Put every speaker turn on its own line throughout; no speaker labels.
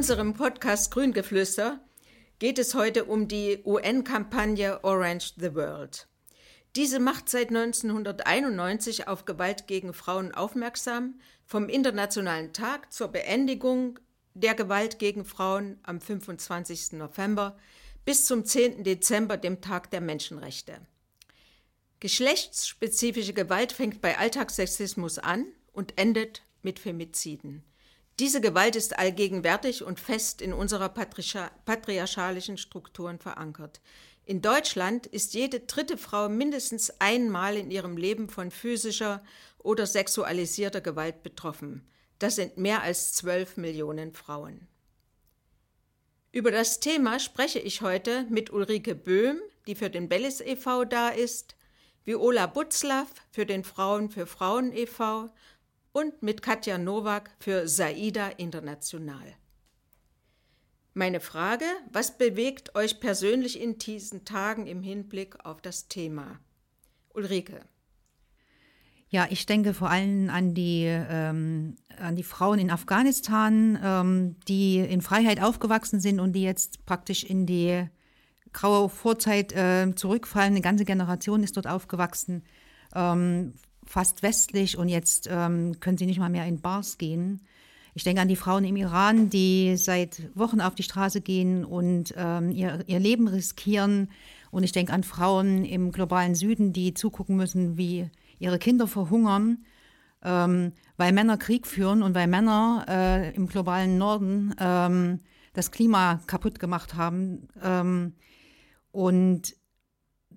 unserem Podcast Grüngeflüster geht es heute um die UN-Kampagne Orange the World. Diese macht seit 1991 auf Gewalt gegen Frauen aufmerksam, vom Internationalen Tag zur Beendigung der Gewalt gegen Frauen am 25. November bis zum 10. Dezember, dem Tag der Menschenrechte. Geschlechtsspezifische Gewalt fängt bei Alltagssexismus an und endet mit Femiziden. Diese Gewalt ist allgegenwärtig und fest in unserer patriarchalischen Strukturen verankert. In Deutschland ist jede dritte Frau mindestens einmal in ihrem Leben von physischer oder sexualisierter Gewalt betroffen. Das sind mehr als zwölf Millionen Frauen. Über das Thema spreche ich heute mit Ulrike Böhm, die für den Bellis e.V. da ist, Viola Butzlaff für den Frauen für Frauen e.V. und mit Katja Nowak für Saida International. Meine Frage, was bewegt euch persönlich in diesen Tagen im Hinblick auf das Thema? Ulrike.
Ja, ich denke vor allem an die, ähm, an die Frauen in Afghanistan, ähm, die in Freiheit aufgewachsen sind und die jetzt praktisch in die graue Vorzeit äh, zurückfallen. Eine ganze Generation ist dort aufgewachsen, ähm, fast westlich und jetzt ähm, können sie nicht mal mehr in Bars gehen. Ich denke an die Frauen im Iran, die seit Wochen auf die Straße gehen und ähm, ihr, ihr Leben riskieren. Und ich denke an Frauen im globalen Süden, die zugucken müssen, wie ihre Kinder verhungern, ähm, weil Männer Krieg führen und weil Männer äh, im globalen Norden ähm, das Klima kaputt gemacht haben ähm, und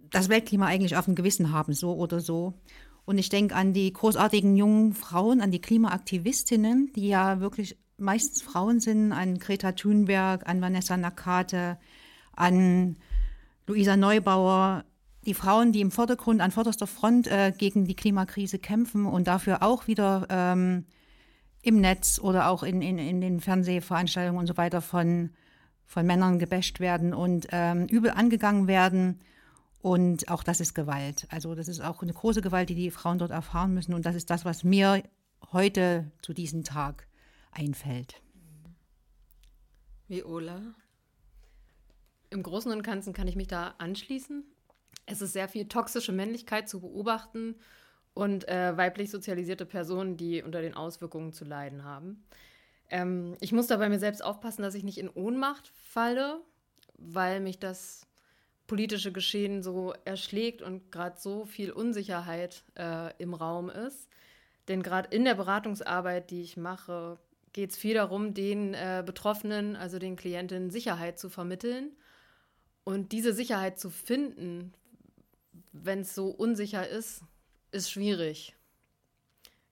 das Weltklima eigentlich auf dem Gewissen haben, so oder so. Und ich denke an die großartigen jungen Frauen, an die Klimaaktivistinnen, die ja wirklich meistens Frauen sind, an Greta Thunberg, an Vanessa Nakate, an Luisa Neubauer, die Frauen, die im Vordergrund an vorderster Front äh, gegen die Klimakrise kämpfen und dafür auch wieder ähm, im Netz oder auch in, in, in den Fernsehveranstaltungen und so weiter von, von Männern gebäscht werden und ähm, übel angegangen werden. Und auch das ist Gewalt. Also das ist auch eine große Gewalt, die die Frauen dort erfahren müssen. Und das ist das, was mir heute zu diesem Tag einfällt.
Viola?
Im Großen und Ganzen kann ich mich da anschließen. Es ist sehr viel toxische Männlichkeit zu beobachten und äh, weiblich sozialisierte Personen, die unter den Auswirkungen zu leiden haben. Ähm, ich muss da bei mir selbst aufpassen, dass ich nicht in Ohnmacht falle, weil mich das politische Geschehen so erschlägt und gerade so viel Unsicherheit äh, im Raum ist. Denn gerade in der Beratungsarbeit, die ich mache, geht es viel darum, den äh, Betroffenen, also den Klientinnen, Sicherheit zu vermitteln. Und diese Sicherheit zu finden, wenn es so unsicher ist, ist schwierig.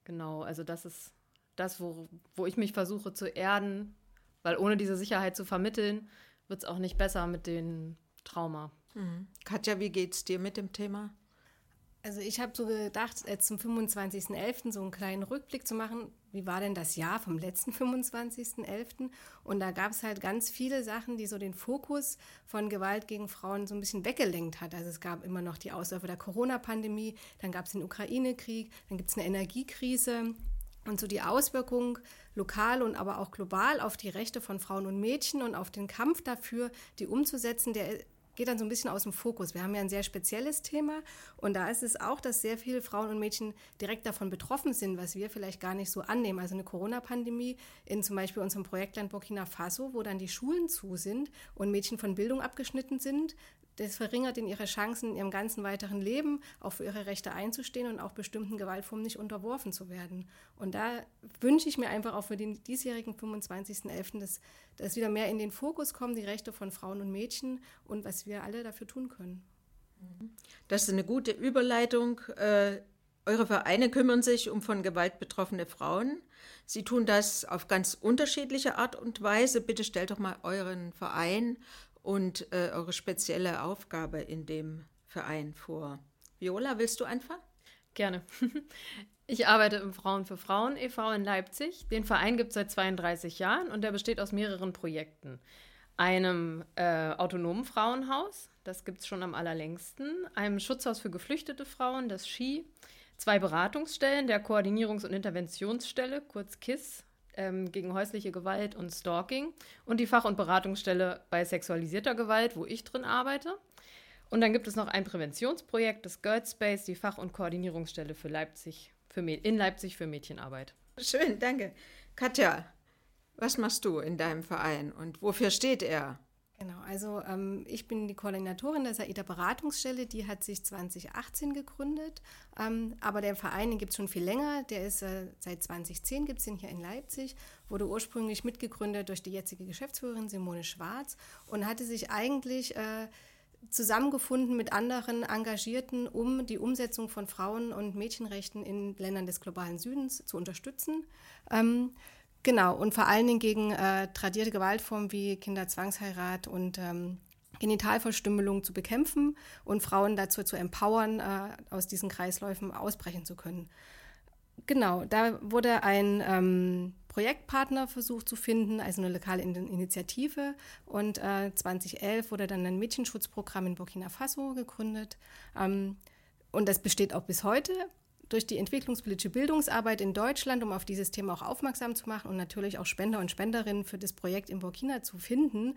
Genau, also das ist das, wo, wo ich mich versuche zu erden, weil ohne diese Sicherheit zu vermitteln, wird es auch nicht besser mit den Trauma.
Mhm. Katja, wie geht's dir mit dem Thema?
Also ich habe so gedacht, jetzt zum 25.11. so einen kleinen Rückblick zu machen. Wie war denn das Jahr vom letzten 25.11.? Und da gab es halt ganz viele Sachen, die so den Fokus von Gewalt gegen Frauen so ein bisschen weggelenkt hat. Also es gab immer noch die Ausläufer der Corona-Pandemie, dann gab es den Ukraine-Krieg, dann gibt es eine Energiekrise. Und so die Auswirkung lokal und aber auch global auf die Rechte von Frauen und Mädchen und auf den Kampf dafür, die umzusetzen, der geht dann so ein bisschen aus dem Fokus. Wir haben ja ein sehr spezielles Thema und da ist es auch, dass sehr viele Frauen und Mädchen direkt davon betroffen sind, was wir vielleicht gar nicht so annehmen. Also eine Corona-Pandemie in zum Beispiel unserem Projektland Burkina Faso, wo dann die Schulen zu sind und Mädchen von Bildung abgeschnitten sind, das verringert in ihre Chancen in ihrem ganzen weiteren Leben, auch für ihre Rechte einzustehen und auch bestimmten Gewaltformen nicht unterworfen zu werden. Und da wünsche ich mir einfach auch für den diesjährigen 25.11., dass das wieder mehr in den Fokus kommen, die Rechte von Frauen und Mädchen und was wir alle dafür tun können.
Das ist eine gute Überleitung. Äh, eure Vereine kümmern sich um von Gewalt betroffene Frauen. Sie tun das auf ganz unterschiedliche Art und Weise. Bitte stellt doch mal euren Verein und äh, eure spezielle Aufgabe in dem Verein vor. Viola, willst du anfangen?
Gerne. Ich arbeite im Frauen für Frauen e.V. in Leipzig. Den Verein gibt es seit 32 Jahren und der besteht aus mehreren Projekten. Einem äh, autonomen Frauenhaus, das gibt es schon am allerlängsten, einem Schutzhaus für geflüchtete Frauen, das SCHI, zwei Beratungsstellen der Koordinierungs- und Interventionsstelle, kurz KISS, ähm, gegen häusliche Gewalt und Stalking und die Fach- und Beratungsstelle bei sexualisierter Gewalt, wo ich drin arbeite. Und dann gibt es noch ein Präventionsprojekt, das Girls Space, die Fach- und Koordinierungsstelle für Leipzig, für in Leipzig für Mädchenarbeit.
Schön, danke. Katja, was machst du in deinem Verein und wofür steht er?
Genau, also ähm, ich bin die Koordinatorin der SAIDA Beratungsstelle, die hat sich 2018 gegründet, ähm, aber der Verein, den gibt es schon viel länger, der ist äh, seit 2010, gibt es ihn hier in Leipzig, wurde ursprünglich mitgegründet durch die jetzige Geschäftsführerin Simone Schwarz und hatte sich eigentlich äh, zusammengefunden mit anderen Engagierten, um die Umsetzung von Frauen- und Mädchenrechten in Ländern des globalen Südens zu unterstützen. Ähm, Genau, und vor allen Dingen gegen äh, tradierte Gewaltformen wie Kinderzwangsheirat und ähm, Genitalverstümmelung zu bekämpfen und Frauen dazu zu empowern, äh, aus diesen Kreisläufen ausbrechen zu können. Genau, da wurde ein ähm, Projektpartner versucht zu finden, also eine lokale Initiative. Und äh, 2011 wurde dann ein Mädchenschutzprogramm in Burkina Faso gegründet. Ähm, und das besteht auch bis heute durch die entwicklungspolitische Bildungsarbeit in Deutschland, um auf dieses Thema auch aufmerksam zu machen und natürlich auch Spender und Spenderinnen für das Projekt in Burkina zu finden,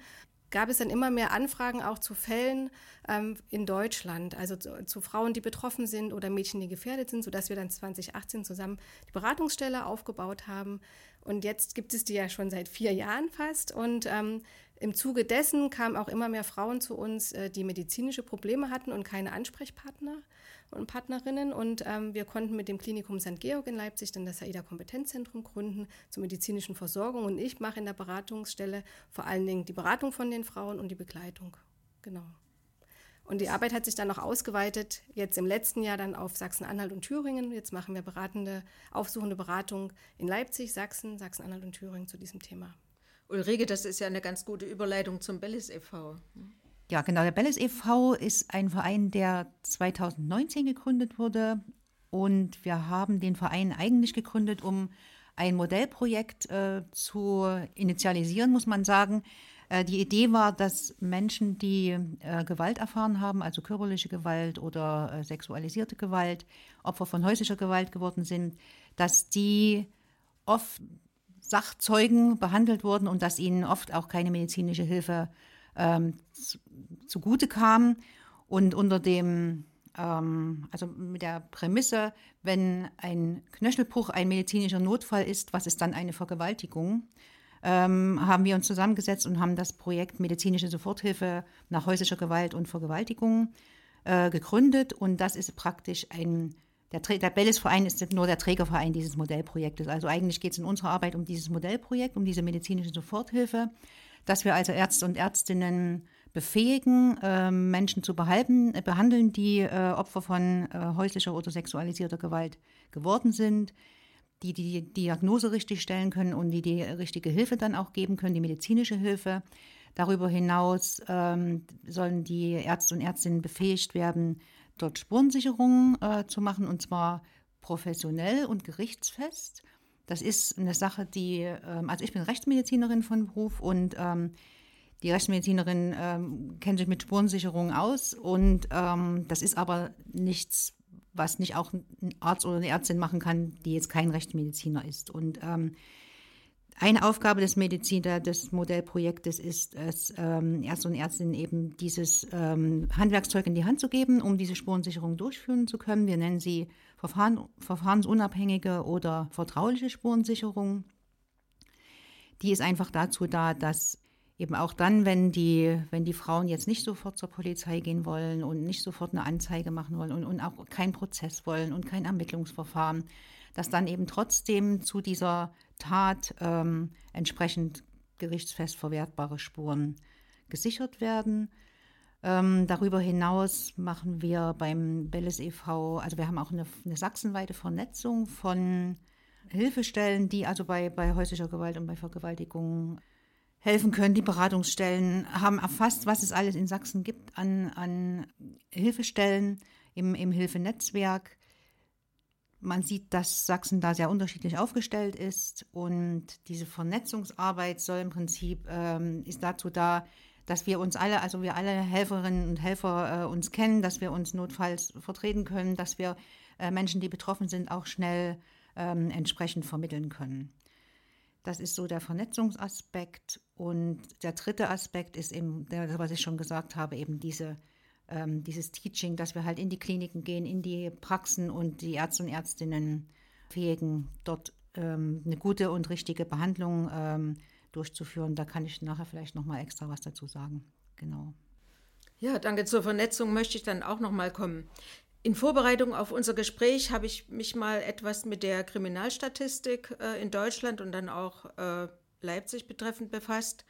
gab es dann immer mehr Anfragen auch zu Fällen ähm, in Deutschland, also zu, zu, Frauen, die betroffen sind oder Mädchen, die gefährdet sind, sodass wir dann 2018 zusammen die Beratungsstelle aufgebaut haben. Und jetzt gibt es die ja schon seit vier Jahren fast. Und ähm, im Zuge dessen kamen auch immer mehr Frauen zu uns, äh, die medizinische Probleme hatten und keine Ansprechpartner und Partnerinnen. Und ähm, wir konnten mit dem Klinikum St. Georg in Leipzig dann das AIDA Kompetenzzentrum gründen zur medizinischen Versorgung. Und ich mache in der Beratungsstelle vor allen Dingen die Beratung von den Frauen und die Begleitung. Genau. Und die Arbeit hat sich dann noch ausgeweitet, jetzt im letzten Jahr dann auf Sachsen-Anhalt und Thüringen. Jetzt machen wir beratende, aufsuchende Beratung in Leipzig, Sachsen, Sachsen-Anhalt und Thüringen zu diesem Thema.
Ulrike, das ist ja eine ganz gute Überleitung zum Bellis e.V.
Ja, genau. Der Bellis e.V. ist ein Verein, der 2019 gegründet wurde. Und wir haben den Verein eigentlich gegründet, um ein Modellprojekt äh, zu initialisieren, muss man sagen. Äh, die Idee war, dass Menschen, die äh, Gewalt erfahren haben, also körperliche Gewalt oder äh, sexualisierte Gewalt, Opfer von häuslicher Gewalt geworden sind, dass die oft Sachzeugen behandelt wurden und dass ihnen oft auch keine medizinische Hilfe ähm, zugute kam. Und unter dem, ähm, also mit der Prämisse, wenn ein Knöchelbruch ein medizinischer Notfall ist, was ist dann eine Vergewaltigung? Ähm, haben wir uns zusammengesetzt und haben das Projekt Medizinische Soforthilfe nach häuslicher Gewalt und Vergewaltigung äh, gegründet. Und das ist praktisch ein, der, der Bellis-Verein ist nur der Trägerverein dieses Modellprojektes. Also eigentlich geht es in unserer Arbeit um dieses Modellprojekt, um diese medizinische Soforthilfe dass wir also Ärzte und Ärztinnen befähigen, äh, Menschen zu behalten, äh, behandeln, die äh, Opfer von äh, häuslicher oder sexualisierter Gewalt geworden sind, die die Diagnose richtig stellen können und die die richtige Hilfe dann auch geben können, die medizinische Hilfe. Darüber hinaus ähm, sollen die Ärzte und Ärztinnen befähigt werden, dort Spurensicherungen äh, zu machen, und zwar professionell und gerichtsfest. Das ist eine Sache, die, ähm, also ich bin Rechtsmedizinerin von Beruf und ähm, die Rechtsmedizinerin ähm, kennt sich mit Spurensicherung aus und ähm, das ist aber nichts, was nicht auch ein Arzt oder eine Ärztin machen kann, die jetzt kein Rechtsmediziner ist. Und ähm, eine Aufgabe des Mediziner, des Modellprojektes ist es, ähm, Ärzte und Ärztinnen eben dieses ähm, Handwerkszeug in die Hand zu geben, um diese Spurensicherung durchführen zu können. Wir nennen sie Verfahren, verfahrensunabhängige oder vertrauliche Spurensicherung. Die ist einfach dazu da, dass eben auch dann, wenn die, wenn die Frauen jetzt nicht sofort zur Polizei gehen wollen und nicht sofort eine Anzeige machen wollen und, und auch keinen Prozess wollen und kein Ermittlungsverfahren, dass dann eben trotzdem zu dieser Tat ähm, entsprechend gerichtsfest verwertbare Spuren gesichert werden. Ähm, darüber hinaus machen wir beim Belles e.V., also wir haben auch eine, eine sachsenweite Vernetzung von Hilfestellen, die also bei, bei häuslicher Gewalt und bei Vergewaltigung helfen können. Die Beratungsstellen haben erfasst, was es alles in Sachsen gibt an, an Hilfestellen im, im Hilfenetzwerk. Man sieht, dass Sachsen da sehr unterschiedlich aufgestellt ist und diese Vernetzungsarbeit soll im Prinzip, ähm, ist dazu da, dass wir uns alle, also wir alle Helferinnen und Helfer äh, uns kennen, dass wir uns notfalls vertreten können, dass wir äh, Menschen, die betroffen sind, auch schnell ähm, entsprechend vermitteln können. Das ist so der Vernetzungsaspekt. Und der dritte Aspekt ist eben, der, was ich schon gesagt habe, eben diese, ähm, dieses Teaching, dass wir halt in die Kliniken gehen, in die Praxen und die Ärzte und Ärztinnen fähigen, dort ähm, eine gute und richtige Behandlung ähm, durchzuführen. Da kann ich nachher vielleicht noch mal extra was dazu sagen. Genau.
Ja, danke. Zur Vernetzung möchte ich dann auch noch mal kommen. In Vorbereitung auf unser Gespräch habe ich mich mal etwas mit der Kriminalstatistik äh, in Deutschland und dann auch äh, Leipzig betreffend befasst.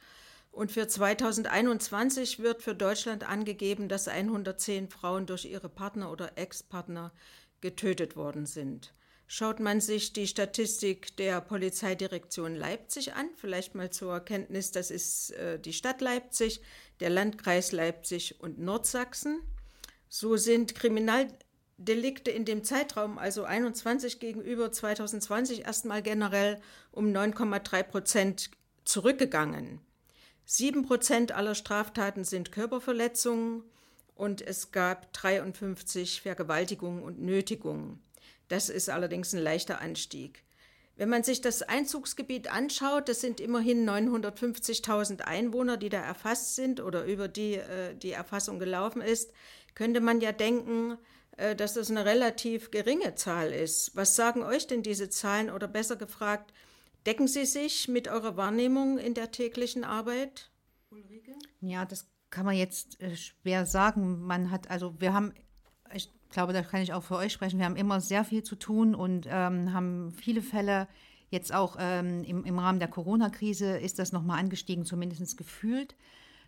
Und für 2021 wird für Deutschland angegeben, dass 110 Frauen durch ihre Partner oder Ex-Partner getötet worden sind. Schaut man sich die Statistik der Polizeidirektion Leipzig an, vielleicht mal zur Kenntnis, das ist äh, die Stadt Leipzig, der Landkreis Leipzig und Nordsachsen. So sind Kriminaldelikte in dem Zeitraum, also 21 gegenüber 2020, erstmal generell um 9,3 Prozent zurückgegangen. Sieben Prozent aller Straftaten sind Körperverletzungen und es gab 53 Vergewaltigungen und Nötigungen. Das ist allerdings ein leichter Anstieg. Wenn man sich das Einzugsgebiet anschaut, das sind immerhin 950.000 Einwohner, die da erfasst sind oder über die äh, die Erfassung gelaufen ist, könnte man ja denken, äh, dass das eine relativ geringe Zahl ist. Was sagen euch denn diese Zahlen oder besser gefragt, decken sie sich mit eurer Wahrnehmung in der täglichen Arbeit?
Ulrike? Ja, das kann man jetzt äh, schwer sagen. Man hat also wir haben ich glaube, da kann ich auch für euch sprechen. Wir haben immer sehr viel zu tun und ähm, haben viele Fälle. Jetzt auch ähm, im, im Rahmen der Corona-Krise ist das nochmal angestiegen, zumindest gefühlt.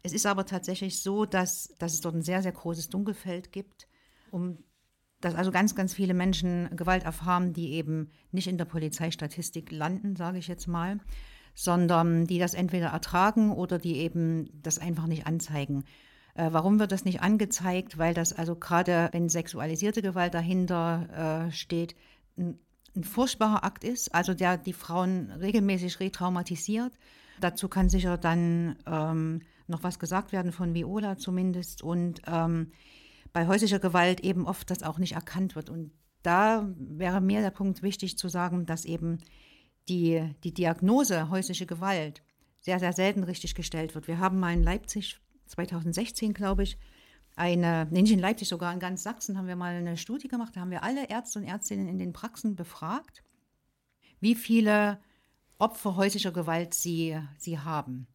Es ist aber tatsächlich so, dass, dass es dort ein sehr, sehr großes Dunkelfeld gibt, um dass also ganz, ganz viele Menschen Gewalt erfahren, die eben nicht in der Polizeistatistik landen, sage ich jetzt mal, sondern die das entweder ertragen oder die eben das einfach nicht anzeigen. Äh, warum wird das nicht angezeigt? Weil das also gerade, wenn sexualisierte Gewalt dahinter äh, steht, ein, ein furchtbarer Akt ist, also der die Frauen regelmäßig retraumatisiert. Dazu kann sicher dann ähm, noch was gesagt werden von Viola zumindest und ähm, bei häuslicher Gewalt eben oft das auch nicht erkannt wird. Und da wäre mir der Punkt wichtig zu sagen, dass eben die, die Diagnose häusliche Gewalt sehr, sehr selten richtig gestellt wird. Wir haben mal in Leipzig 2016, glaube ich, eine, nicht in Leipzig, sogar in ganz Sachsen haben wir mal eine Studie gemacht, da haben wir alle Ärzte und Ärztinnen in den Praxen befragt, wie viele Opfer häuslicher Gewalt sie, sie haben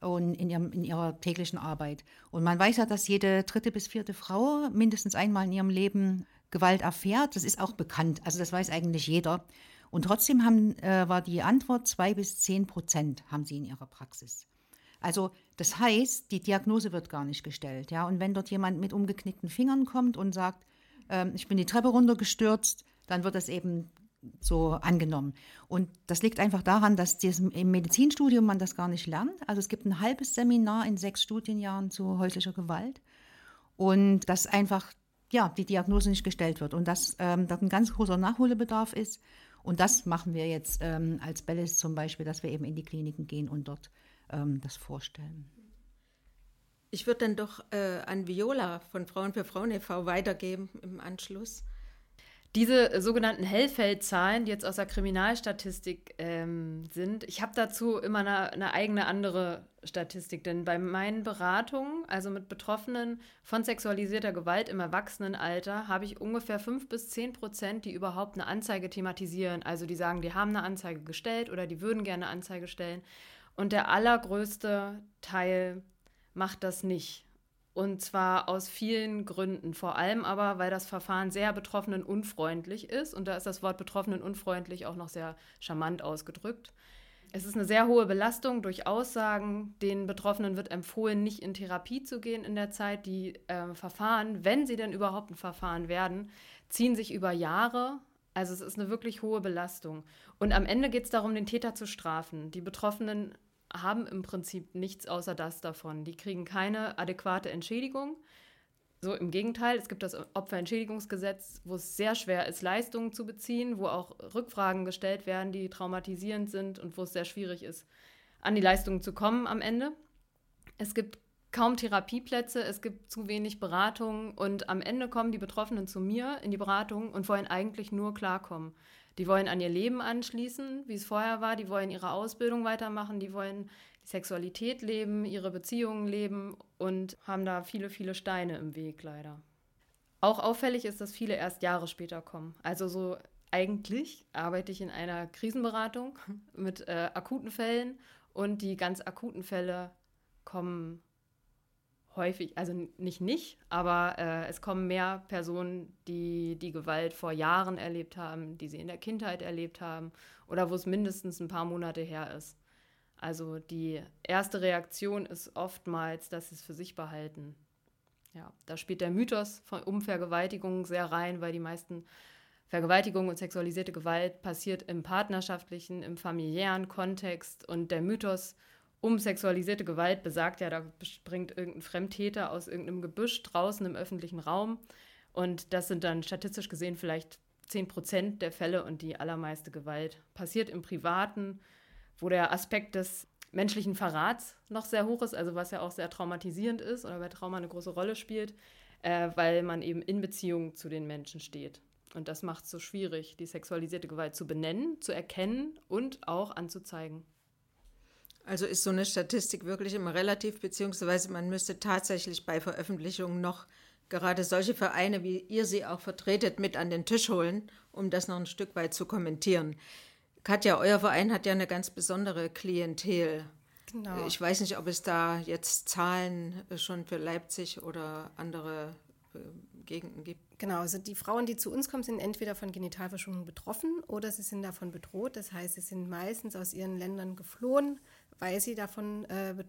und in, ihrem, in ihrer täglichen Arbeit. Und man weiß ja, dass jede dritte bis vierte Frau mindestens einmal in ihrem Leben Gewalt erfährt. Das ist auch bekannt, also das weiß eigentlich jeder. Und trotzdem haben, äh, war die Antwort, zwei bis zehn Prozent haben sie in ihrer Praxis. Also das heißt, die Diagnose wird gar nicht gestellt. Ja? Und wenn dort jemand mit umgeknickten Fingern kommt und sagt, ähm, ich bin die Treppe runtergestürzt, dann wird das eben so angenommen. Und das liegt einfach daran, dass im Medizinstudium man das gar nicht lernt. Also es gibt ein halbes Seminar in sechs Studienjahren zu häuslicher Gewalt und dass einfach ja die Diagnose nicht gestellt wird und dass ähm, da ein ganz großer Nachholbedarf ist. Und das machen wir jetzt ähm, als Bellis zum Beispiel, dass wir eben in die Kliniken gehen und dort ähm, das vorstellen.
Ich würde dann doch äh, an Viola von Frauen für Frauen e.V. weitergeben im Anschluss.
Diese sogenannten Hellfeldzahlen, die jetzt aus der Kriminalstatistik ähm, sind, ich habe dazu immer eine, eine, eigene andere Statistik, denn bei meinen Beratungen, also mit Betroffenen von sexualisierter Gewalt im Erwachsenenalter, habe ich ungefähr 5 bis 10 Prozent, die überhaupt eine Anzeige thematisieren. Also die sagen, die haben eine Anzeige gestellt oder die würden gerne eine Anzeige stellen. Und der allergrößte Teil macht das nicht. Und zwar aus vielen Gründen. Vor allem aber, weil das Verfahren sehr betroffenen unfreundlich ist. Und da ist das Wort betroffenen unfreundlich auch noch sehr charmant ausgedrückt. Es ist eine sehr hohe Belastung durch Aussagen. Den Betroffenen wird empfohlen, nicht in Therapie zu gehen in der Zeit. Die äh, Verfahren, wenn sie denn überhaupt ein Verfahren werden, ziehen sich über Jahre. Also es ist eine wirklich hohe Belastung. Und am Ende geht es darum, den Täter zu strafen. Die Betroffenen haben im Prinzip nichts außer das davon. Die kriegen keine adäquate Entschädigung. So im Gegenteil, es gibt das Opferentschädigungsgesetz, wo es sehr schwer ist, Leistungen zu beziehen, wo auch Rückfragen gestellt werden, die traumatisierend sind und wo es sehr schwierig ist, an die Leistungen zu kommen am Ende. Es gibt kaum Therapieplätze, es gibt zu wenig Beratungen und am Ende kommen die Betroffenen zu mir in die Beratung und wollen eigentlich nur klarkommen. Die wollen an ihr Leben anschließen, wie es vorher war, die wollen ihre Ausbildung weitermachen, die wollen die Sexualität leben, ihre Beziehungen leben und haben da viele, viele Steine im Weg leider. Auch auffällig ist, dass viele erst Jahre später kommen. Also so eigentlich arbeite ich in einer Krisenberatung mit äh, akuten Fällen und die ganz akuten Fälle kommen häufig, also nicht nicht, aber äh, es kommen mehr Personen, die die Gewalt vor Jahren erlebt haben, die sie in der Kindheit erlebt haben oder wo es mindestens ein paar Monate her ist. Also die erste Reaktion ist oftmals, dass sie es für sich behalten. Ja, da spielt der Mythos von Umvergewaltigung sehr rein, weil die meisten Vergewaltigung und sexualisierte Gewalt passiert im partnerschaftlichen, im familiären Kontext und der Mythos um sexualisierte Gewalt besagt ja, da springt irgendein Fremdtäter aus irgendeinem Gebüsch draußen im öffentlichen Raum. Und das sind dann statistisch gesehen vielleicht 10 Prozent der Fälle und die allermeiste Gewalt passiert im Privaten, wo der Aspekt des menschlichen Verrats noch sehr hoch ist, also was ja auch sehr traumatisierend ist oder bei Trauma eine große Rolle spielt, äh, weil man eben in Beziehung zu den Menschen steht. Und das macht es so schwierig, die sexualisierte Gewalt zu benennen, zu erkennen und auch anzuzeigen.
Also ist so eine Statistik wirklich immer relativ, beziehungsweise man müsste tatsächlich bei Veröffentlichungen noch gerade solche Vereine, wie ihr sie auch vertretet, mit an den Tisch holen, um das noch ein Stück weit zu kommentieren. Katja, euer Verein hat ja eine ganz besondere Klientel. Genau. Ich weiß nicht, ob es da jetzt Zahlen schon für Leipzig oder andere äh, Gegenden gibt.
Genau, also die Frauen, die zu uns kommen, sind entweder von Genitalverschwörungen betroffen oder sie sind davon bedroht. Das heißt, sie sind meistens aus ihren Ländern geflohen, weil sie davon, äh, äh,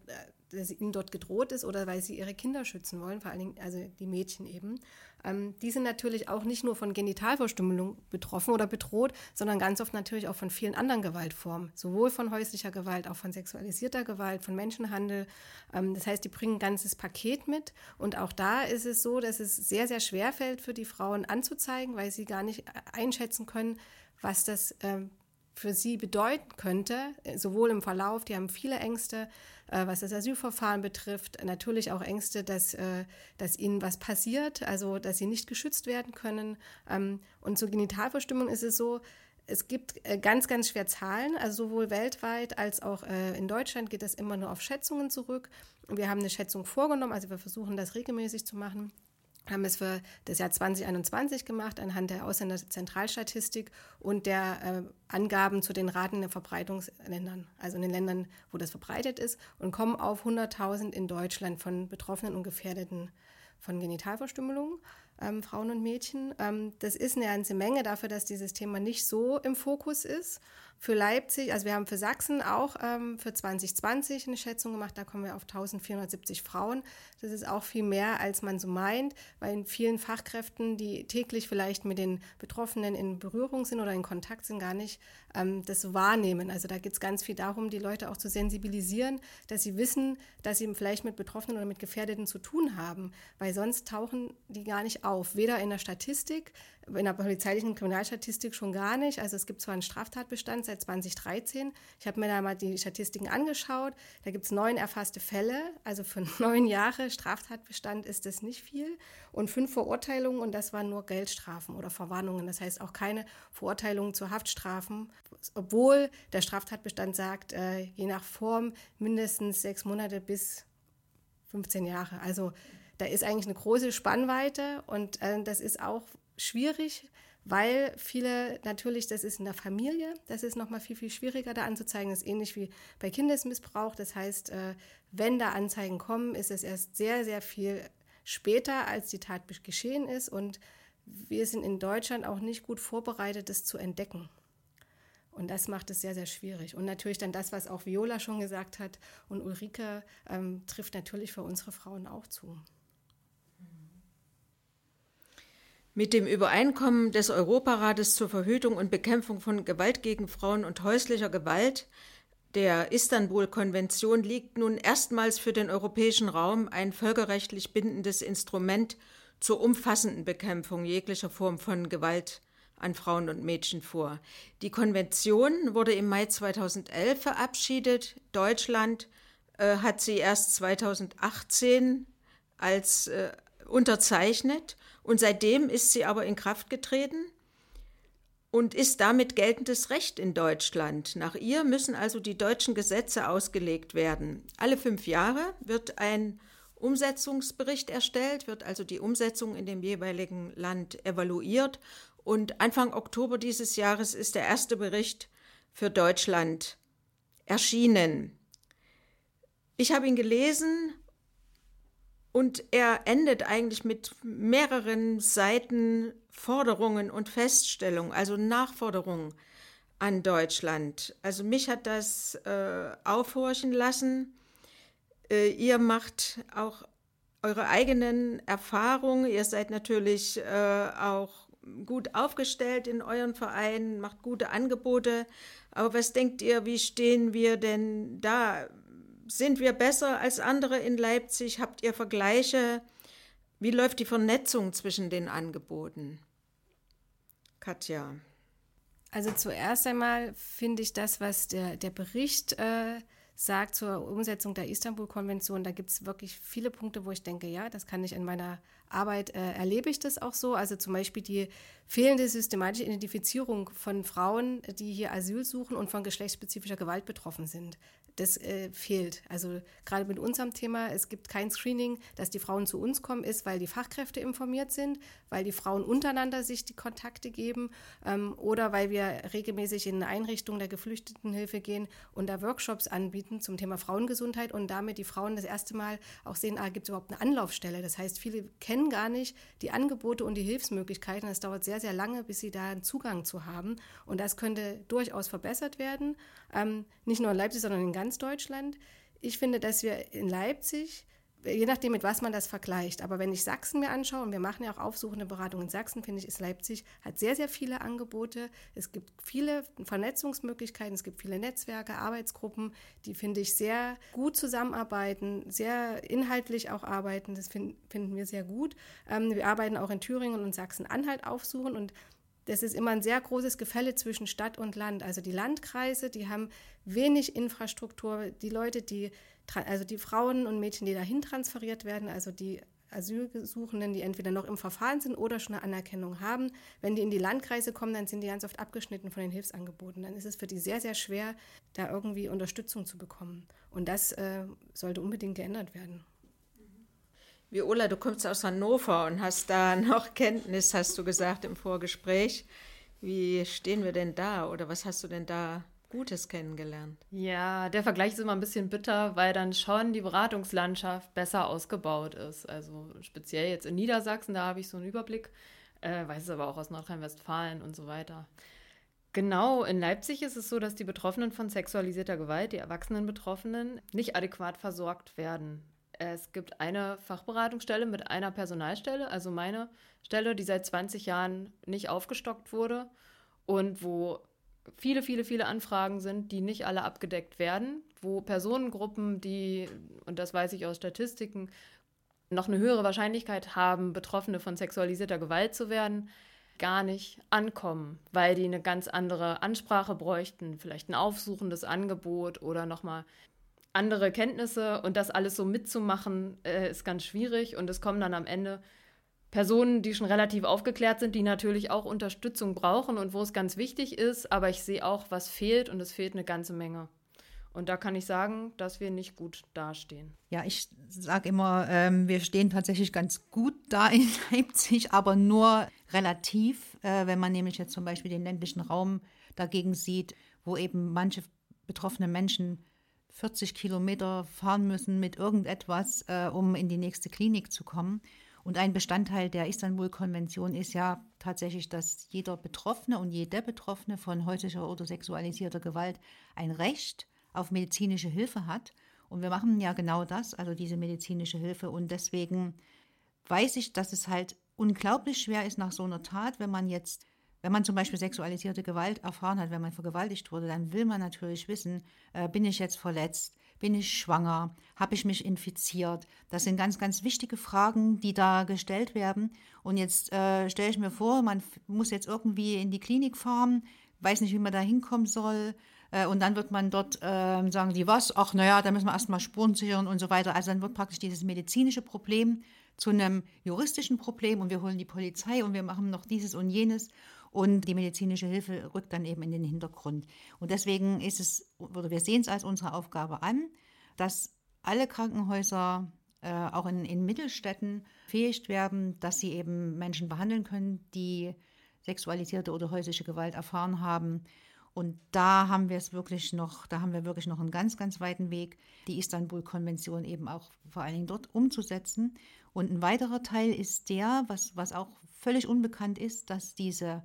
dass ihnen dort gedroht ist oder weil sie ihre Kinder schützen wollen, vor allen Dingen also die Mädchen eben. Ähm, die sind natürlich auch nicht nur von Genitalverstümmelung betroffen oder bedroht, sondern ganz oft natürlich auch von vielen anderen Gewaltformen, sowohl von häuslicher Gewalt, auch von sexualisierter Gewalt, von Menschenhandel. Ähm, das heißt, die bringen ein ganzes Paket mit und auch da ist es so, dass es sehr, sehr schwer fällt für die Frauen anzuzeigen, weil sie gar nicht einschätzen können, was das ähm, für sie bedeuten könnte, äh, sowohl im Verlauf, die haben viele Ängste, äh, was das Asylverfahren betrifft, natürlich auch Ängste, dass, äh, dass ihnen was passiert, also dass sie nicht geschützt werden können. Ähm, und zur Genitalverstimmung ist es so, es gibt ganz, ganz schwer Zahlen, also sowohl weltweit als auch in Deutschland geht das immer nur auf Schätzungen zurück. Wir haben eine Schätzung vorgenommen, also wir versuchen das regelmäßig zu machen haben es für das Jahr 2021 gemacht anhand der Ausländerzentralstatistik und der äh, Angaben zu den Raten der Verbreitungsländern, also in den Ländern, wo das verbreitet ist, und kommen auf 100.000 in Deutschland von Betroffenen und Gefährdeten von Genitalverstümmelung, ähm, Frauen und Mädchen. Ähm, das ist eine ganze Menge dafür, dass dieses Thema nicht so im Fokus ist für Leipzig, also wir haben für Sachsen auch ähm, für 2020 eine Schätzung gemacht, da kommen wir auf 1470 Frauen. Das ist auch viel mehr, als man so meint, weil in vielen Fachkräften, die täglich vielleicht mit den Betroffenen in Berührung sind oder in Kontakt sind, gar nicht ähm, das wahrnehmen. Also da geht es ganz viel darum, die Leute auch zu sensibilisieren, dass sie wissen, dass sie vielleicht mit Betroffenen oder mit Gefährdeten zu tun haben, weil sonst tauchen die gar nicht auf, weder in der Statistik, in der polizeilichen Kriminalstatistik schon gar nicht. Also es gibt zwar einen Straftatbestand seit 2013. Ich habe mir da mal die Statistiken angeschaut. Da gibt es neun erfasste Fälle. Also für neun Jahre Straftatbestand ist das nicht viel. Und fünf Verurteilungen und das waren nur Geldstrafen oder Verwarnungen. Das heißt auch keine Verurteilungen zu Haftstrafen, obwohl der Straftatbestand sagt, äh, je nach Form mindestens sechs Monate bis 15 Jahre. Also da ist eigentlich eine große Spannweite und äh, das ist auch schwierig, weil viele natürlich, das ist in der Familie, das ist nochmal viel, viel schwieriger da anzuzeigen. Das ist ähnlich wie bei Kindesmissbrauch. Das heißt, äh, wenn da Anzeigen kommen, ist es erst sehr, sehr viel später, als die Tat geschehen ist. Und wir sind in Deutschland auch nicht gut vorbereitet, das zu entdecken. Und das macht es sehr, sehr schwierig. Und natürlich dann das, was auch Viola schon gesagt hat und Ulrike, ähm, trifft natürlich für unsere Frauen auch zu.
Mit dem Übereinkommen des Europarates zur Verhütung und Bekämpfung von Gewalt gegen Frauen und häuslicher Gewalt, der Istanbul-Konvention, liegt nun erstmals für den europäischen Raum ein völkerrechtlich bindendes Instrument zur umfassenden Bekämpfung jeglicher Form von Gewalt an Frauen und Mädchen vor. Die Konvention wurde im Mai 2011 verabschiedet. Deutschland äh, hat sie erst 2018 als äh, unterzeichnet und seitdem ist sie aber in Kraft getreten und ist damit geltendes Recht in Deutschland. Nach ihr müssen also die deutschen Gesetze ausgelegt werden. Alle fünf Jahre wird ein Umsetzungsbericht erstellt, wird also die Umsetzung in dem jeweiligen Land evaluiert und Anfang Oktober dieses Jahres ist der erste Bericht für Deutschland erschienen. Ich habe ihn gelesen und er endet eigentlich mit mehreren Seiten Forderungen und Feststellungen, also Nachforderungen an Deutschland. Also mich hat das äh, aufhorchen lassen. Äh, ihr macht auch eure eigenen Erfahrungen. Ihr seid natürlich äh, auch gut aufgestellt in euren Vereinen, macht gute Angebote. Aber was denkt ihr, wie stehen wir denn da? Sind wir besser als andere in Leipzig? Habt ihr Vergleiche? Wie läuft die Vernetzung zwischen den Angeboten? Katja.
Also zuerst einmal finde ich das, was der, der Bericht äh, sagt zur Umsetzung der Istanbul-Konvention, da gibt es wirklich viele Punkte, wo ich denke, ja, das kann ich in meiner Arbeit, äh, erlebe ich das auch so. Also zum Beispiel die fehlende systematische Identifizierung von Frauen, die hier Asyl suchen und von geschlechtsspezifischer Gewalt betroffen sind das äh, fehlt. Also gerade mit unserem Thema, es gibt kein Screening, dass die Frauen zu uns kommen, ist, weil die Fachkräfte informiert sind, weil die Frauen untereinander sich die Kontakte geben ähm, oder weil wir regelmäßig in Einrichtungen der Geflüchtetenhilfe gehen und da Workshops anbieten zum Thema Frauengesundheit und damit die Frauen das erste Mal auch sehen, ah, gibt es überhaupt eine Anlaufstelle. Das heißt, viele kennen gar nicht die Angebote und die Hilfsmöglichkeiten. Es dauert sehr, sehr lange, bis sie da einen Zugang zu haben und das könnte durchaus verbessert werden. Ähm, nicht nur in Leipzig, sondern in ganz Deutschland. Ich finde, dass wir in Leipzig, je nachdem, mit was man das vergleicht, aber wenn ich Sachsen mir anschaue, und wir machen ja auch aufsuchende Beratung in Sachsen, finde ich, ist Leipzig, hat sehr, sehr viele Angebote. Es gibt viele Vernetzungsmöglichkeiten, es gibt viele Netzwerke, Arbeitsgruppen, die, finde ich, sehr gut zusammenarbeiten, sehr inhaltlich auch arbeiten. Das find, finden wir sehr gut. Ähm, wir arbeiten auch in Thüringen und Sachsen-Anhalt aufsuchen und das ist immer ein sehr großes Gefälle zwischen Stadt und Land. Also die Landkreise, die haben wenig Infrastruktur. Die Leute, die, also die Frauen und Mädchen, die dahin transferiert werden, also die Asylgesuchenden, die entweder noch im Verfahren sind oder schon eine Anerkennung haben. Wenn die in die Landkreise kommen, dann sind die ganz oft abgeschnitten von den Hilfsangeboten. Dann ist es für die sehr, sehr schwer, da irgendwie Unterstützung zu bekommen. Und das äh, sollte unbedingt geändert werden.
Viola, du kommst aus Hannover und hast da noch Kenntnis, hast du gesagt im Vorgespräch. Wie stehen wir denn da oder was hast du denn da Gutes kennengelernt?
Ja, der Vergleich ist immer ein bisschen bitter, weil dann schon die Beratungslandschaft besser ausgebaut ist. Also speziell jetzt in Niedersachsen, da habe ich so einen Überblick, äh, weiß es aber auch aus Nordrhein-Westfalen und so weiter. Genau, in Leipzig ist es so, dass die Betroffenen von sexualisierter Gewalt, die erwachsenen Betroffenen, nicht adäquat versorgt werden. Es gibt eine Fachberatungsstelle mit einer Personalstelle, also meine Stelle, die seit 20 Jahren nicht aufgestockt wurde und wo viele, viele, viele Anfragen sind, die nicht alle abgedeckt werden, wo Personengruppen, die, und das weiß ich aus Statistiken, noch eine höhere Wahrscheinlichkeit haben, Betroffene von sexualisierter Gewalt zu werden, gar nicht ankommen, weil die eine ganz andere Ansprache bräuchten, vielleicht ein aufsuchendes Angebot oder nochmal andere Kenntnisse und das alles so mitzumachen, äh, ist ganz schwierig. Und es kommen dann am Ende Personen, die schon relativ aufgeklärt sind, die natürlich auch Unterstützung brauchen und wo es ganz wichtig ist. Aber ich sehe auch, was fehlt und es fehlt eine ganze Menge. Und da kann ich sagen, dass wir nicht gut dastehen.
Ja, ich sage immer, ähm, wir stehen tatsächlich ganz gut da in Leipzig, aber nur relativ, äh, wenn man nämlich jetzt zum Beispiel den ländlichen Raum dagegen sieht, wo eben manche betroffene Menschen 40 Kilometer fahren müssen mit irgendetwas, äh, um in die nächste Klinik zu kommen. Und ein Bestandteil der Istanbul-Konvention ist ja tatsächlich, dass jeder Betroffene und jede Betroffene von häuslicher oder sexualisierter Gewalt ein Recht auf medizinische Hilfe hat. Und wir machen ja genau das, also diese medizinische Hilfe. Und deswegen weiß ich, dass es halt unglaublich schwer ist nach so einer Tat, wenn man jetzt wenn man zum Beispiel sexualisierte Gewalt erfahren hat, wenn man vergewaltigt wurde, dann will man natürlich wissen, äh, bin ich jetzt verletzt, bin ich schwanger, habe ich mich infiziert. Das sind ganz, ganz wichtige Fragen, die da gestellt werden. Und jetzt äh, stelle ich mir vor, man muss jetzt irgendwie in die Klinik fahren, weiß nicht, wie man da hinkommen soll. Äh, und dann wird man dort äh, sagen, die was? Ach, naja, da müssen wir erstmal Spuren sichern und so weiter. Also dann wird praktisch dieses medizinische Problem zu einem juristischen Problem und wir holen die Polizei und wir machen noch dieses und jenes. Und die medizinische Hilfe rückt dann eben in den Hintergrund. Und deswegen ist es, oder wir sehen es als unsere Aufgabe an, dass alle Krankenhäuser äh, auch in, in Mittelstädten fähig werden, dass sie eben Menschen behandeln können, die sexualisierte oder häusliche Gewalt erfahren haben. Und da haben wir es wirklich noch, da haben wir wirklich noch einen ganz, ganz weiten Weg, die Istanbul-Konvention eben auch vor allen Dingen dort umzusetzen. Und ein weiterer Teil ist der, was, was auch völlig unbekannt ist, dass diese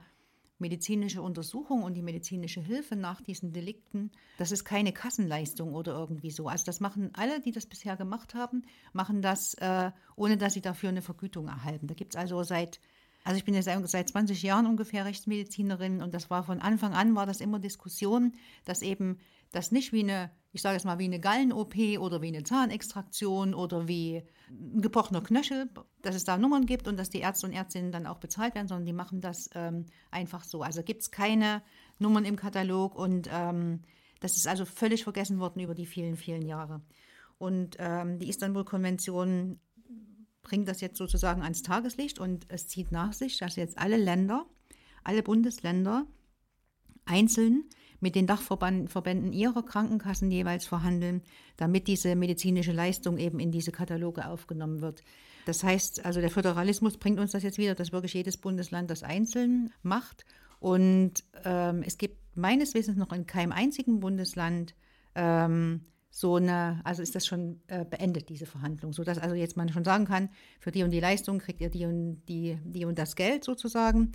medizinische Untersuchung und die medizinische Hilfe nach diesen Delikten, das ist keine Kassenleistung oder irgendwie so. Also das machen alle, die das bisher gemacht haben, machen das, äh, ohne dass sie dafür eine Vergütung erhalten. Da gibt es also seit, also ich bin jetzt seit 20 Jahren ungefähr Rechtsmedizinerin und das war von Anfang an, war das immer Diskussion, dass eben das nicht wie eine, ich sage jetzt mal, wie eine Gallen-OP oder wie eine Zahnextraktion oder wie ein gebrochener Knöchel, dass es da Nummern gibt und dass die Ärzte und Ärztinnen dann auch bezahlt werden, sondern die machen das ähm, einfach so. Also gibt es keine Nummern im Katalog und ähm, das ist also völlig vergessen worden über die vielen, vielen Jahre. Und ähm, die Istanbul-Konvention bringt das jetzt sozusagen ans Tageslicht und es zieht nach sich, dass jetzt alle Länder, alle Bundesländer einzeln mit den Dachverbänden ihrer Krankenkassen jeweils verhandeln, damit diese medizinische Leistung eben in diese Kataloge aufgenommen wird. Das heißt, also der Föderalismus bringt uns das jetzt wieder, dass wirklich jedes Bundesland das einzeln macht. Und ähm, es gibt meines Wissens noch in keinem einzigen Bundesland ähm, so eine, also ist das schon äh, beendet, diese Verhandlung, sodass also jetzt man schon sagen kann, für die und die Leistung kriegt ihr die und die, die und das Geld sozusagen.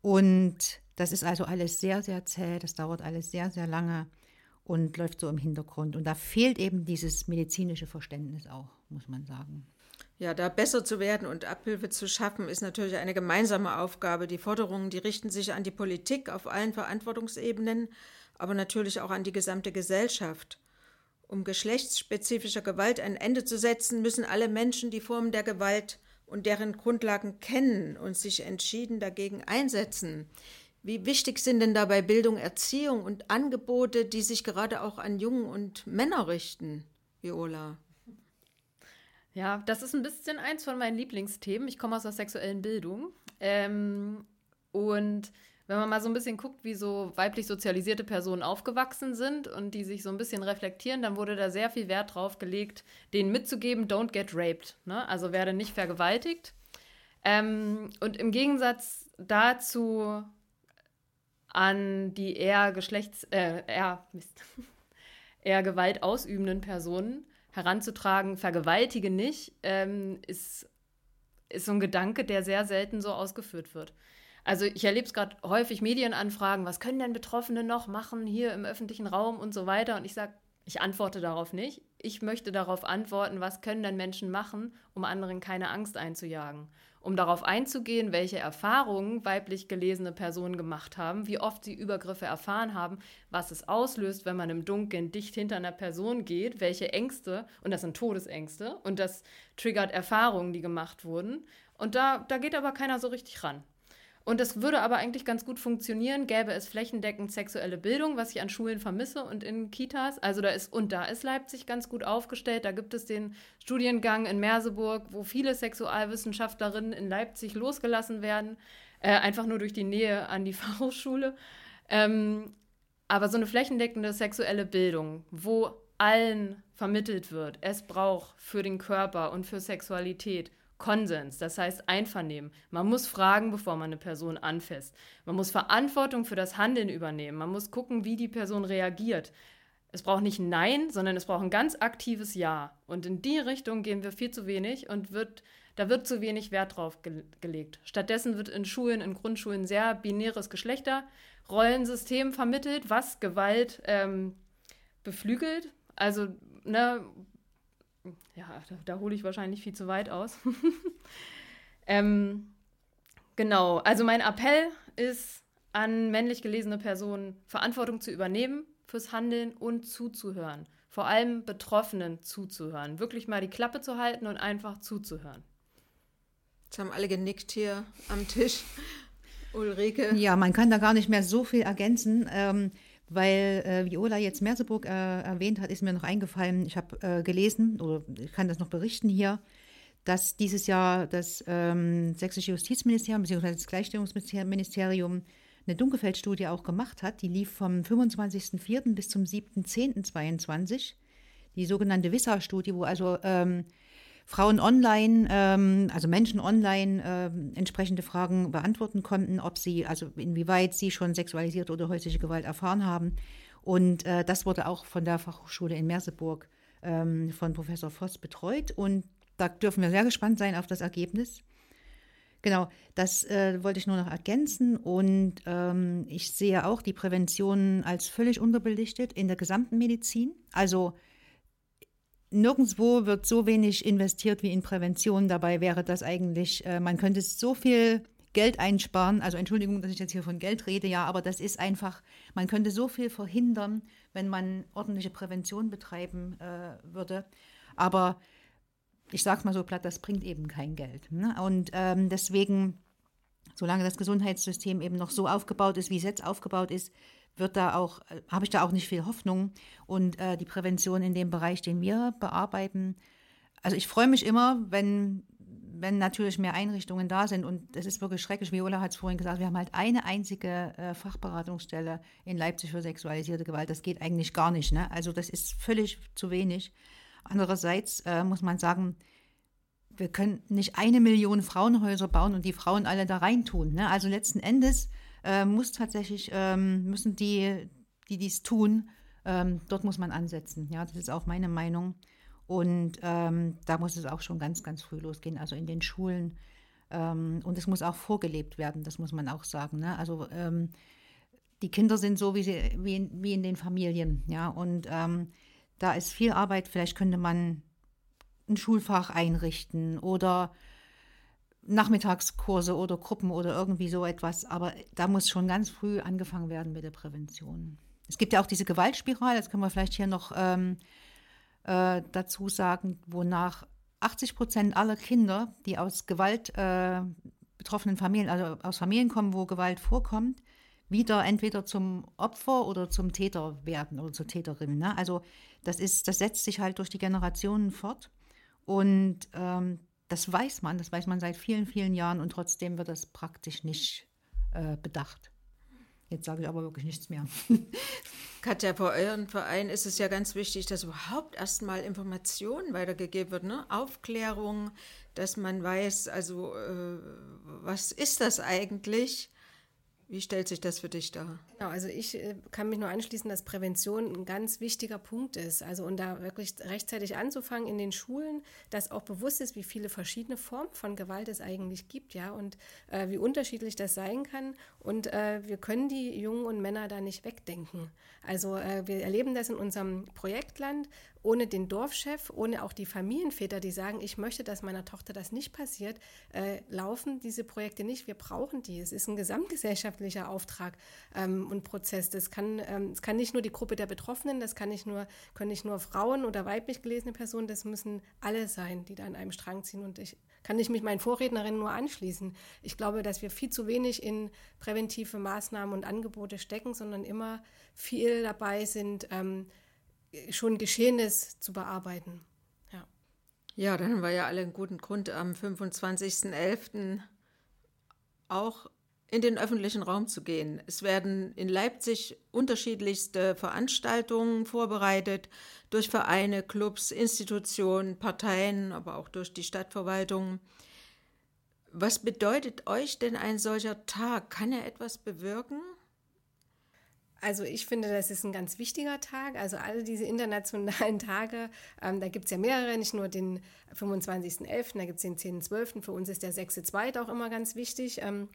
Und das ist also alles sehr, sehr zäh, das dauert alles sehr, sehr lange und läuft so im Hintergrund. Und da fehlt eben dieses medizinische Verständnis auch, muss man sagen.
Ja, da besser zu werden und Abhilfe zu schaffen, ist natürlich eine gemeinsame Aufgabe. Die Forderungen, die richten sich an die Politik auf allen Verantwortungsebenen, aber natürlich auch an die gesamte Gesellschaft. Um geschlechtsspezifischer Gewalt ein Ende zu setzen, müssen alle Menschen die Formen der Gewalt und deren Grundlagen kennen und sich entschieden dagegen einsetzen. Wie wichtig sind denn dabei Bildung, Erziehung und Angebote, die sich gerade auch an Jungen und Männer richten, Viola?
Ja, das ist ein bisschen eins von meinen Lieblingsthemen. Ich komme aus der sexuellen Bildung. Ähm, und wenn man mal so ein bisschen guckt, wie so weiblich sozialisierte Personen aufgewachsen sind und die sich so ein bisschen reflektieren, dann wurde da sehr viel Wert drauf gelegt, denen mitzugeben, don't get raped. Ne? Also werde nicht vergewaltigt. Ähm, und im Gegensatz dazu an die eher Geschlechts, äh, eher, Mist, eher Gewalt ausübenden Personen heranzutragen, vergewaltige nicht, ähm, ist, ist so ein Gedanke, der sehr selten so ausgeführt wird. Also ich erlebe es gerade häufig Medienanfragen, was können denn Betroffene noch machen hier im öffentlichen Raum und so weiter. Und ich sage, ich antworte darauf nicht. Ich möchte darauf antworten, was können denn Menschen machen, um anderen keine Angst einzujagen um darauf einzugehen, welche Erfahrungen weiblich gelesene Personen gemacht haben, wie oft sie Übergriffe erfahren haben, was es auslöst, wenn man im Dunkeln dicht hinter einer Person geht, welche Ängste, und das sind Todesängste, und das triggert Erfahrungen, die gemacht wurden. Und da, da geht aber keiner so richtig ran. Und das würde aber eigentlich ganz gut funktionieren, gäbe es flächendeckend sexuelle Bildung, was ich an Schulen vermisse und in Kitas. Also da ist, und da ist Leipzig ganz gut aufgestellt. Da gibt es den Studiengang in Merseburg, wo viele Sexualwissenschaftlerinnen in Leipzig losgelassen werden, äh, einfach nur durch die Nähe an die Fachhochschule. Ähm, aber so eine flächendeckende sexuelle Bildung, wo allen vermittelt wird, es braucht für den Körper und für Sexualität Konsens, das heißt Einvernehmen. Man muss fragen, bevor man eine Person anfasst. Man muss Verantwortung für das Handeln übernehmen. Man muss gucken, wie die Person reagiert. Es braucht nicht ein Nein, sondern es braucht ein ganz aktives Ja. Und in die Richtung gehen wir viel zu wenig und wird, da wird zu wenig Wert drauf ge gelegt. Stattdessen wird in Schulen, in Grundschulen sehr binäres Geschlechterrollensystem vermittelt, was Gewalt ähm, beflügelt. Also ne, ja, da, da hole ich wahrscheinlich viel zu weit aus. ähm, genau, also mein Appell ist an männlich gelesene Personen, Verantwortung zu übernehmen fürs Handeln und zuzuhören. Vor allem Betroffenen zuzuhören. Wirklich mal die Klappe zu halten und einfach zuzuhören.
Jetzt haben alle genickt hier am Tisch. Ulrike.
Ja, man kann da gar nicht mehr so viel ergänzen. Ähm, weil äh, Viola jetzt Merseburg äh, erwähnt hat, ist mir noch eingefallen, ich habe äh, gelesen, oder ich kann das noch berichten hier, dass dieses Jahr das ähm, Sächsische Justizministerium bzw. das Gleichstellungsministerium eine Dunkelfeldstudie auch gemacht hat. Die lief vom 25.04. bis zum 7.10.22. Die sogenannte WISSA-Studie, wo also ähm, Frauen online, ähm, also Menschen online ähm, entsprechende Fragen beantworten konnten, ob sie, also inwieweit sie schon sexualisierte oder häusliche Gewalt erfahren haben. Und äh, das wurde auch von der Fachhochschule in Merseburg ähm, von Professor Voss betreut. Und da dürfen wir sehr gespannt sein auf das Ergebnis. Genau, das äh, wollte ich nur noch ergänzen. Und ähm, ich sehe auch die Prävention als völlig unterbelichtet in der gesamten Medizin. Also nirgendwo wird so wenig investiert wie in Prävention. Dabei wäre das eigentlich, äh, man könnte so viel Geld einsparen. Also Entschuldigung, dass ich jetzt hier von Geld rede, ja, aber das ist einfach, man könnte so viel verhindern, wenn man ordentliche Prävention betreiben äh, würde. Aber ich sage es mal so platt, das bringt eben kein Geld. Ne? Und ähm, deswegen, solange das Gesundheitssystem eben noch so aufgebaut ist, wie es jetzt aufgebaut ist, wird da auch, äh, habe ich da auch nicht viel Hoffnung. Und äh, die Prävention in dem Bereich, den wir bearbeiten, also ich freue mich immer, wenn, wenn natürlich mehr Einrichtungen da sind. Und es ist wirklich schrecklich, wie Ola hat es vorhin gesagt, wir haben halt eine einzige äh, Fachberatungsstelle in Leipzig für sexualisierte Gewalt. Das geht eigentlich gar nicht. Ne? Also das ist völlig zu wenig. Andererseits äh, muss man sagen, wir können nicht eine Million Frauenhäuser bauen und die Frauen alle da reintun. Ne? Also letzten Endes äh, muss tatsächlich, ähm, müssen die, die dies tun, ähm, dort muss man ansetzen. Ja, das ist auch meine Meinung. Und ähm, da muss es auch schon ganz, ganz früh losgehen, also in den Schulen. Ähm, und es muss auch vorgelebt werden, das muss man auch sagen. Ne? Also ähm, die Kinder sind so wie, sie, wie, in, wie in den Familien. Ja, und ähm, da ist viel Arbeit. Vielleicht könnte man ein Schulfach einrichten oder Nachmittagskurse oder Gruppen oder irgendwie so etwas. Aber da muss schon ganz früh angefangen werden mit der Prävention. Es gibt ja auch diese Gewaltspirale, das können wir vielleicht hier noch ähm, äh, dazu sagen, wonach 80 Prozent aller Kinder, die aus Gewalt äh, betroffenen Familien, also aus Familien kommen, wo Gewalt vorkommt, wieder entweder zum Opfer oder zum Täter werden oder zur Täterin. Ne? Also das ist, das setzt sich halt durch die Generationen fort. Und ähm, das weiß man, das weiß man seit vielen, vielen Jahren und trotzdem wird das praktisch nicht äh, bedacht. Jetzt sage ich aber wirklich nichts mehr.
Katja, für euren Verein ist es ja ganz wichtig, dass überhaupt erstmal Informationen weitergegeben wird, ne? Aufklärung, dass man weiß, also äh, was ist das eigentlich? Wie stellt sich das für dich dar?
Genau, also ich äh, kann mich nur anschließen, dass Prävention ein ganz wichtiger Punkt ist. Also und da wirklich rechtzeitig anzufangen in den Schulen, dass auch bewusst ist, wie viele verschiedene Formen von Gewalt es eigentlich gibt, ja, und äh, wie unterschiedlich das sein kann. Und äh, wir können die Jungen und Männer da nicht wegdenken. Also äh, wir erleben das in unserem Projektland ohne den Dorfchef, ohne auch die Familienväter, die sagen, ich möchte, dass meiner Tochter das nicht passiert, äh, laufen diese Projekte nicht. Wir brauchen die. Es ist ein gesamtgesellschaftlicher Auftrag ähm, und Prozess. Das kann, ähm, das kann nicht nur die Gruppe der Betroffenen, das kann nicht nur, können nicht nur Frauen oder weiblich gelesene Personen, das müssen alle sein, die da an einem Strang ziehen. Und ich kann ich mich meinen Vorrednerinnen nur anschließen. Ich glaube, dass wir viel zu wenig in präventive Maßnahmen und Angebote stecken, sondern immer viel dabei sind, ähm, schon Geschehenes zu bearbeiten. Ja.
ja, dann haben wir ja alle einen guten Grund, am 25.11. auch in den öffentlichen Raum zu gehen. Es werden in Leipzig unterschiedlichste Veranstaltungen vorbereitet durch Vereine, Clubs, Institutionen, Parteien, aber auch durch die Stadtverwaltung. Was bedeutet euch denn ein solcher Tag? Kann er etwas bewirken?
Also ich finde, das ist ein ganz wichtiger Tag. Also alle diese internationalen Tage, ähm, da gibt es ja mehrere, nicht nur den 25.11., da gibt es den 10.12., für uns ist der 6.2. auch immer ganz wichtig. Ähm,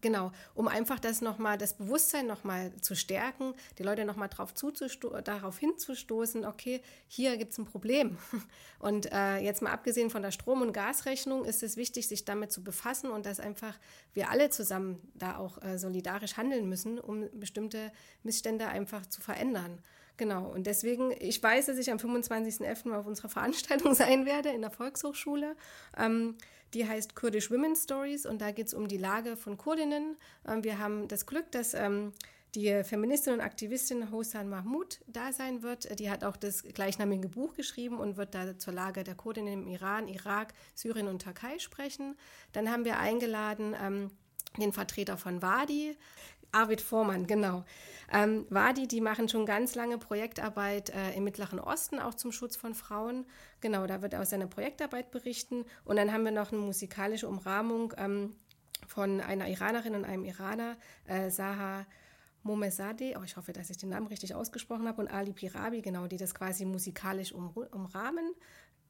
Genau, um einfach das nochmal, das Bewusstsein nochmal zu stärken, die Leute nochmal darauf, hinzustoßen, okay, hier gibt es ein Problem. Und äh, jetzt mal abgesehen von der Strom- und Gasrechnung ist es wichtig, sich damit zu befassen und dass einfach wir alle zusammen da auch äh, solidarisch handeln müssen, um bestimmte Missstände einfach zu verändern. Genau, und deswegen, ich weiß, dass ich am 25.11. mal auf unserer Veranstaltung sein werde in der Volkshochschule. Ähm, die heißt Kurdish Women Stories und da geht es um die Lage von Kurdinnen. Ähm, wir haben das Glück, dass ähm, die Feministin und Aktivistin Hosan Mahmoud da sein wird. Die hat auch das gleichnamige Buch geschrieben und wird da zur Lage der Kurden im Iran, Irak, Syrien und Türkei sprechen. Dann haben wir eingeladen ähm, den Vertreter von Wadi, Arvid Vormann, genau. Ähm, Wadi, die machen schon ganz lange Projektarbeit äh, im Mittleren Osten, auch zum Schutz von Frauen. Genau, da wird er aus seiner Projektarbeit berichten. Und dann haben wir noch eine musikalische Umrahmung ähm, von einer Iranerin und einem Iraner, äh, Saha Momezadeh, oh, ich hoffe, dass ich den Namen richtig ausgesprochen habe, und Ali Pirabi, genau, die das quasi musikalisch um, umrahmen.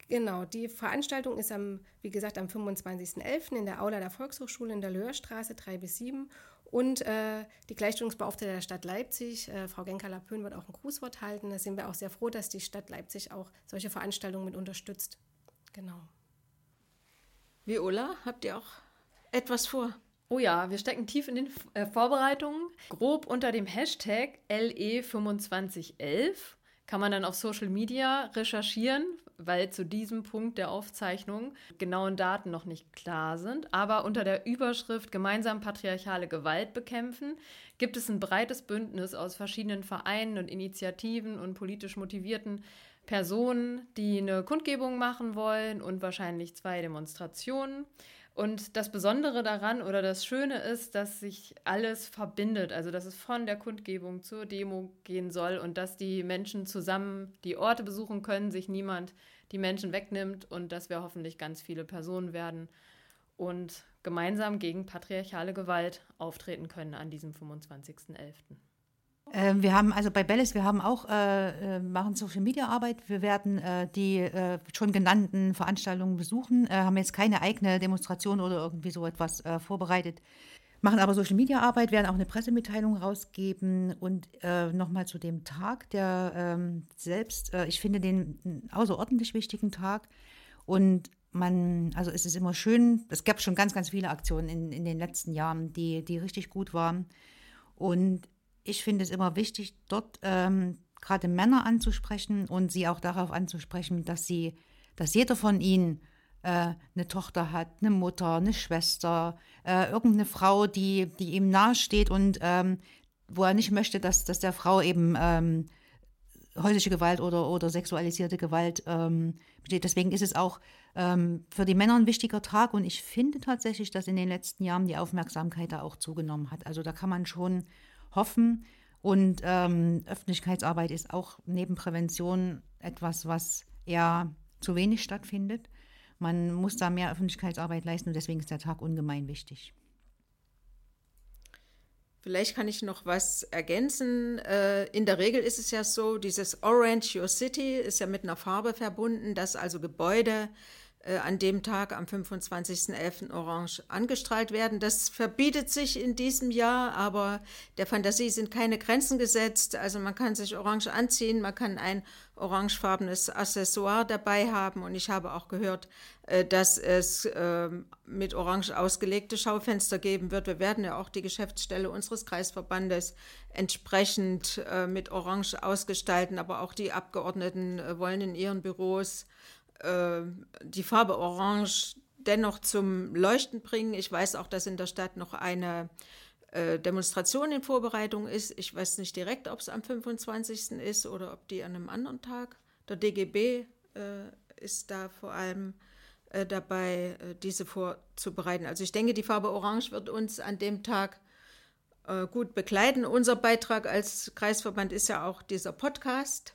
Genau, die Veranstaltung ist am, wie gesagt, am 25.11. in der Aula der Volkshochschule in der Löhrstraße 3 bis 7 und äh, die Gleichstellungsbeauftragte der Stadt Leipzig, äh, Frau Genka-Lapön, wird auch ein Grußwort halten. Da sind wir auch sehr froh, dass die Stadt Leipzig auch solche Veranstaltungen mit unterstützt. Genau.
Viola, habt ihr auch etwas vor?
Oh ja, wir stecken tief in den äh, Vorbereitungen. Grob unter dem Hashtag LE2511 kann man dann auf Social Media recherchieren, weil zu diesem Punkt der Aufzeichnung genauen Daten noch nicht klar sind. Aber unter der Überschrift Gemeinsam patriarchale Gewalt bekämpfen gibt es ein breites Bündnis aus verschiedenen Vereinen und Initiativen und politisch motivierten Personen, die eine Kundgebung machen wollen und wahrscheinlich zwei Demonstrationen. Und das Besondere daran oder das Schöne ist, dass sich alles verbindet, also dass es von der Kundgebung zur Demo gehen soll und dass die Menschen zusammen die Orte besuchen können, sich niemand die Menschen wegnimmt und dass wir hoffentlich ganz viele Personen werden und gemeinsam gegen patriarchale Gewalt auftreten können an diesem 25.11.
Ähm, wir haben also bei Bellis, wir haben auch äh, äh, machen Social Media Arbeit. Wir werden äh, die äh, schon genannten Veranstaltungen besuchen, äh, haben jetzt keine eigene Demonstration oder irgendwie so etwas äh, vorbereitet. Machen aber Social Media Arbeit, werden auch eine Pressemitteilung rausgeben und nochmal zu dem Tag, der ähm, selbst, ich finde den außerordentlich wichtigen Tag und man, also es ist immer schön, es gab schon ganz, ganz viele Aktionen in, in den letzten Jahren, die, die richtig gut waren. Und ich finde es immer wichtig, dort ähm, gerade Männer anzusprechen und sie auch darauf anzusprechen, dass sie, dass jeder von ihnen äh, eine Tochter hat, eine Mutter, eine Schwester, äh, irgendeine Frau, die, die ihm nahesteht und ähm, wo er nicht möchte, dass, dass der Frau eben ähm, häusliche Gewalt oder, oder sexualisierte Gewalt ähm, besteht. Deswegen ist es auch ähm, für die Männer ein wichtiger Tag und ich finde tatsächlich, dass in den letzten Jahren die Aufmerksamkeit da auch zugenommen hat. Also da kann man schon hoffen. Und ähm, Öffentlichkeitsarbeit ist auch neben Prävention etwas, was eher zu wenig stattfindet. Man muss da mehr Öffentlichkeitsarbeit leisten und deswegen ist der Tag ungemein wichtig.
Vielleicht kann ich noch was ergänzen. Äh, in der Regel ist es ja so, dieses Orange Your City ist ja mit einer Farbe verbunden, dass also Gebäude an dem Tag am 25.11. orange angestrahlt werden. Das verbietet sich in diesem Jahr, aber der Fantasie sind keine Grenzen gesetzt. Also man kann sich orange anziehen, man kann ein orangefarbenes Accessoire dabei haben und ich habe auch gehört, äh, dass es äh, mit orange ausgelegte Schaufenster geben wird. Wir werden ja auch die Geschäftsstelle unseres Kreisverbandes entsprechend äh, mit orange ausgestalten, aber auch die Abgeordneten wollen in ihren Büros äh, die Farbe Orange dennoch zum Leuchten bringen. Ich weiß auch, dass in der Stadt noch eine äh, Demonstration in Vorbereitung ist. Ich weiß nicht direkt, ob es am 25. ist oder ob die an einem anderen Tag. Der DGB äh, ist da vor allem äh, dabei, äh, diese vorzubereiten. Also ich denke, die Farbe Orange wird uns an dem Tag äh, gut begleiten. Unser Beitrag als Kreisverband ist ja auch dieser Podcast.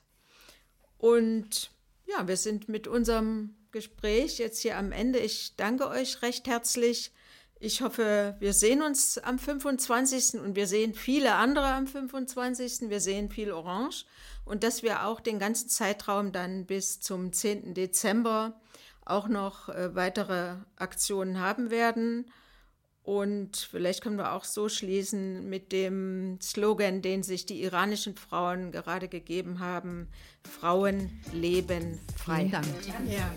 Und ja, wir sind mit unserem Gespräch jetzt hier am Ende. Ich danke euch recht herzlich. Ich hoffe, wir sehen uns am 25. und wir sehen viele andere am 25. Wir sehen viel Orange und dass wir auch den ganzen Zeitraum dann bis zum 10. Dezember auch noch äh, weitere Aktionen haben werden. Und vielleicht können wir auch so schließen mit dem Slogan, den sich die iranischen Frauen gerade gegeben haben. Frauen leben frei.
Vielen Dank.
Ja.